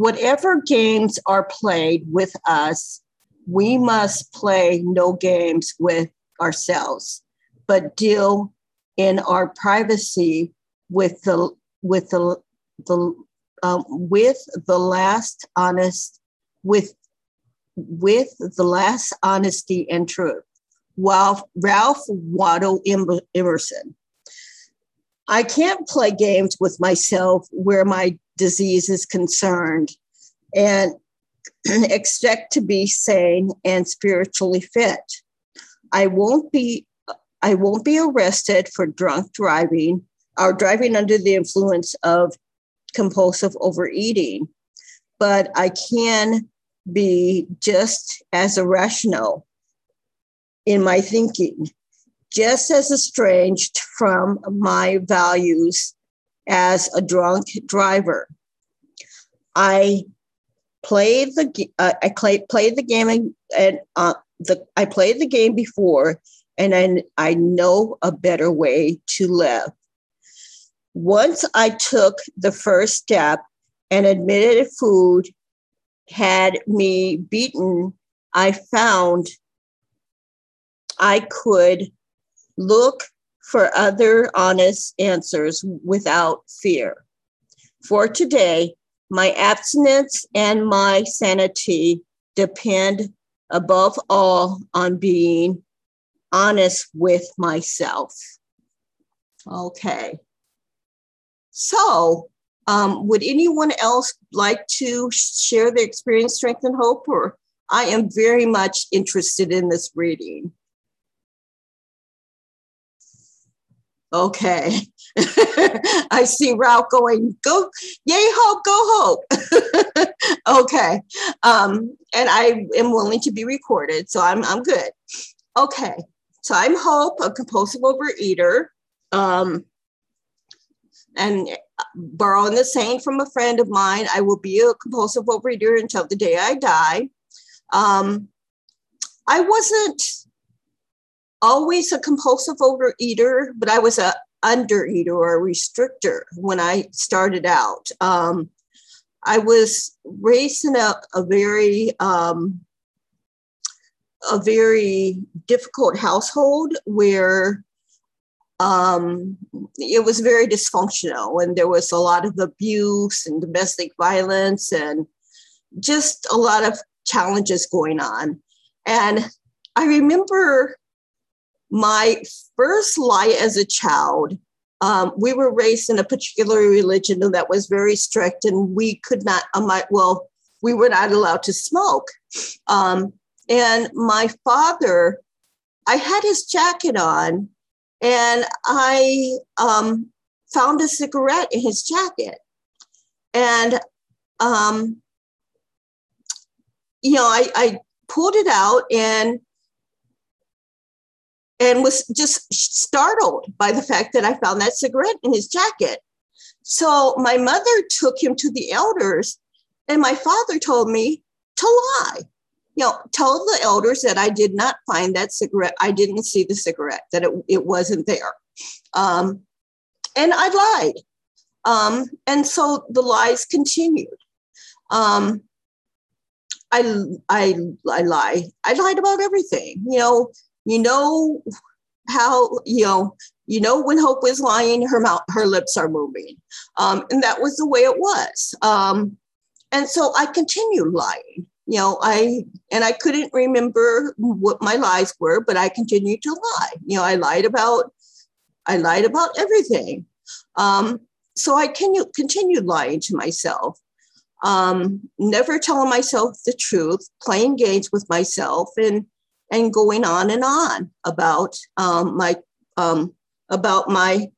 whatever games are played with us, we must play no games with ourselves, but deal in our privacy with the with the the um, with the last honest with with the last honesty and truth. While Ralph Waldo Emerson. I can't play games with myself where my disease is concerned and expect to be sane and spiritually fit. I won't be I won't be arrested for drunk driving or driving under the influence of compulsive overeating, but I can be just as irrational in my thinking, just as estranged from my values as a drunk driver. I played the uh, I play, played the game and, and uh, the I played the game before, and I, I know a better way to live. Once I took the first step and admitted food had me beaten, I found I could look for other honest answers without fear. For today, my abstinence and my sanity depend above all on being honest with myself. Okay. So, um, would anyone else like to share their experience, strength, and hope? Or I am very much interested in this reading. Okay. I see Ralph going, go, yay, hope, go hope. okay. Um, and I am willing to be recorded, so I'm, I'm good. Okay. So I'm Hope, a compulsive overeater. Um, and borrowing the saying from a friend of mine, I will be a compulsive overeater until the day I die. Um, I wasn't always a compulsive overeater, but I was a undereater or a restrictor when I started out. Um, I was raised in a, a very um, a very difficult household where um, it was very dysfunctional and there was a lot of abuse and domestic violence and just a lot of challenges going on. And I remember my first lie as a child. Um, we were raised in a particular religion that was very strict, and we could not, um, well, we were not allowed to smoke. Um, and my father, I had his jacket on, and I um, found a cigarette in his jacket. And, um, you know, I, I pulled it out and and was just startled by the fact that I found that cigarette in his jacket. So my mother took him to the elders, and my father told me to lie you know, tell the elders that I did not find that cigarette. I didn't see the cigarette, that it, it wasn't there. Um, and I lied. Um, and so the lies continued. Um, I, I, I lie. I lied about everything. You know, you know how, you know, you know when Hope was lying, her mouth, her lips are moving. Um, and that was the way it was. Um, and so I continued lying you know, I and I couldn't remember what my lies were, but I continued to lie. You know, I lied about I lied about everything. Um, so I continue, continued lying to myself, um, never telling myself the truth, playing games with myself, and and going on and on about um, my um, about my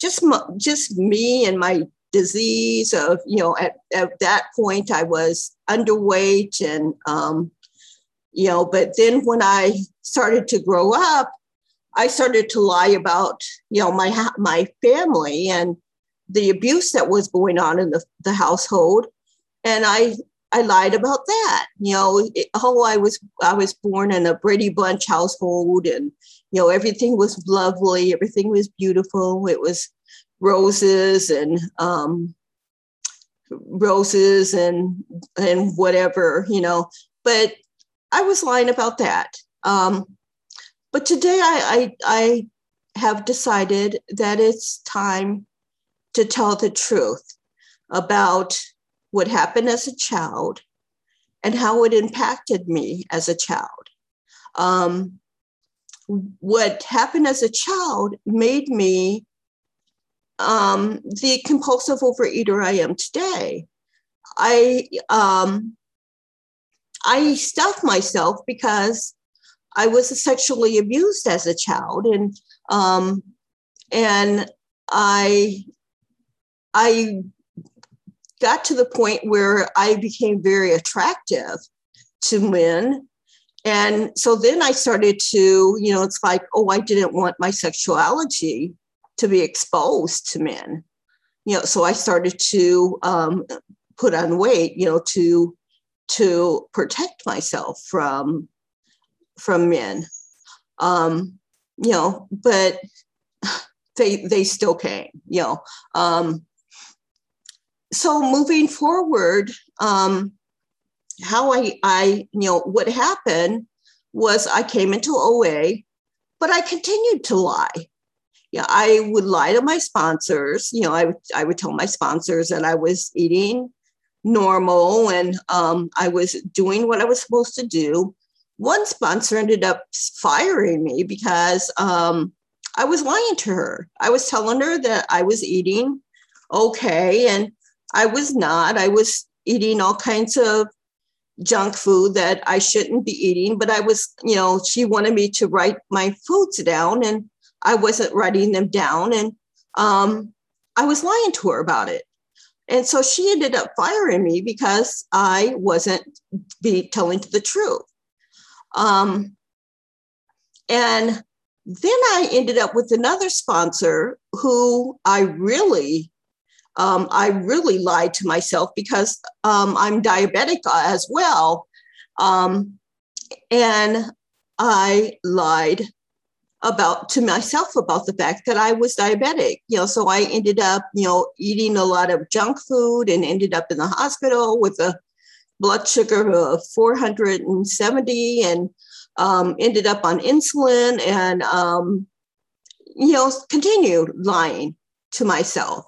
just my, just me and my disease of you know at, at that point i was underweight and um, you know but then when i started to grow up i started to lie about you know my my family and the abuse that was going on in the, the household. And i i lied about that you know it, oh i was i was born in a brady bunch household and you know everything was lovely everything was beautiful it was roses and um, roses and and whatever, you know. But I was lying about that. Um, but today I, I I have decided that it's time to tell the truth about what happened as a child and how it impacted me as a child. Um, what happened as a child made me um, the compulsive overeater I am today. I um, I stuffed myself because I was sexually abused as a child, and um, and I I got to the point where I became very attractive to men. And so then I started to, you know, it's like, oh, I didn't want my sexuality to be exposed to men. You know, so I started to um, put on weight, you know, to to protect myself from from men. Um, you know, but they they still came, you know. Um, so moving forward, um, how I, I, you know, what happened was I came into OA, but I continued to lie. Yeah, I would lie to my sponsors. You know, I, I would tell my sponsors that I was eating normal and um, I was doing what I was supposed to do. One sponsor ended up firing me because um, I was lying to her. I was telling her that I was eating okay and I was not. I was eating all kinds of junk food that I shouldn't be eating, but I was, you know, she wanted me to write my foods down and I wasn't writing them down. And um, I was lying to her about it. And so she ended up firing me because I wasn't be telling the truth. Um, and then I ended up with another sponsor who I really um, I really lied to myself because um, I'm diabetic as well. Um, and I lied about to myself about the fact that I was diabetic. You know, so I ended up, you know, eating a lot of junk food and ended up in the hospital with a blood sugar of 470 and um, ended up on insulin and, um, you know, continued lying to myself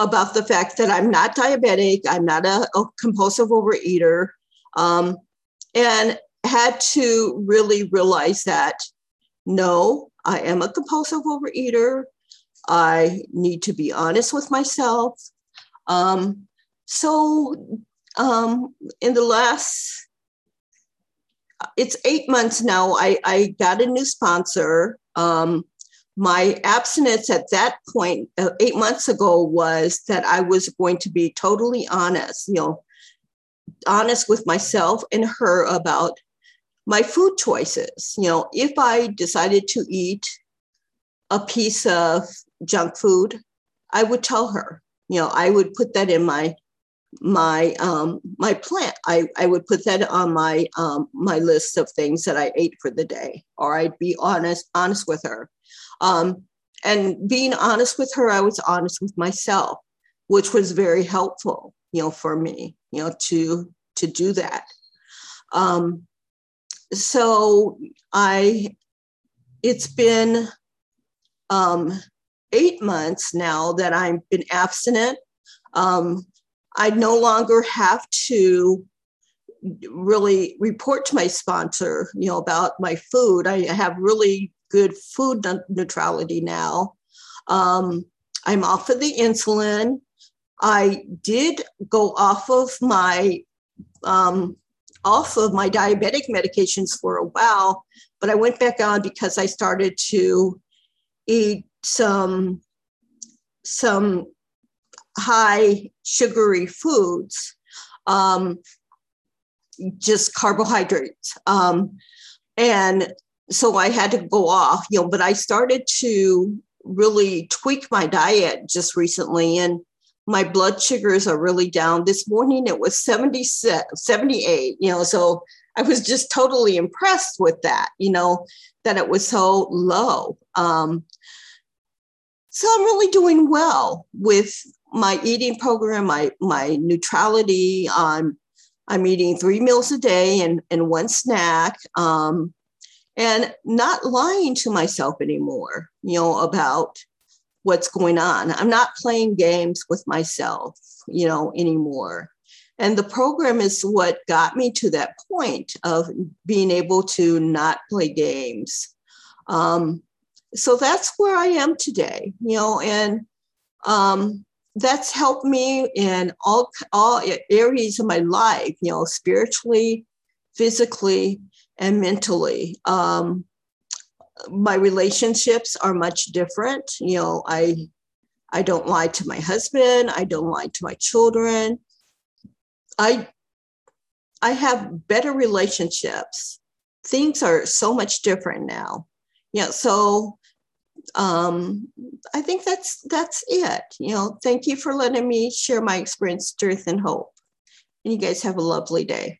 about the fact that I'm not diabetic, I'm not a, a compulsive overeater, um, and had to really realize that no, I am a compulsive overeater. I need to be honest with myself. Um, so, um, in the last, it's eight months now, I, I got a new sponsor. Um, my abstinence at that point, uh, eight months ago, was that I was going to be totally honest, you know, honest with myself and her about my food choices. You know, if I decided to eat a piece of junk food, I would tell her, you know, I would put that in my my um my plant. i i would put that on my um my list of things that i ate for the day or i'd be honest honest with her um, and being honest with her, I was honest with myself, which was very helpful, you know, for me, you know, to to do that. Um, so I, it's been um, eight months now that I've been abstinent. Um, I no longer have to really report to my sponsor, you know, about my food. I have really good food neutrality now. Um, I'm off of the insulin. I did go off of my um, off of my diabetic medications for a while, but I went back on because I started to eat some some high sugary foods, um, just carbohydrates. Um, and so I had to go off, you know, but I started to really tweak my diet just recently and my blood sugars are really down. This morning it was 76, 78, you know, so I was just totally impressed with that, you know, that it was so low. Um, so I'm really doing well with my eating program, my my neutrality. I'm I'm eating three meals a day and, and one snack. Um, and not lying to myself anymore, you know, about what's going on. I'm not playing games with myself, you know, anymore. And the program is what got me to that point of being able to not play games. Um, so that's where I am today, you know, and um, that's helped me in all all areas of my life, you know, spiritually, physically, and mentally. Um, my relationships are much different. You know, I I don't lie to my husband. I don't lie to my children. I I have better relationships. Things are so much different now. Yeah, so um, I think that's that's it. You know, thank you for letting me share my experience, truth, and hope. And you guys have a lovely day.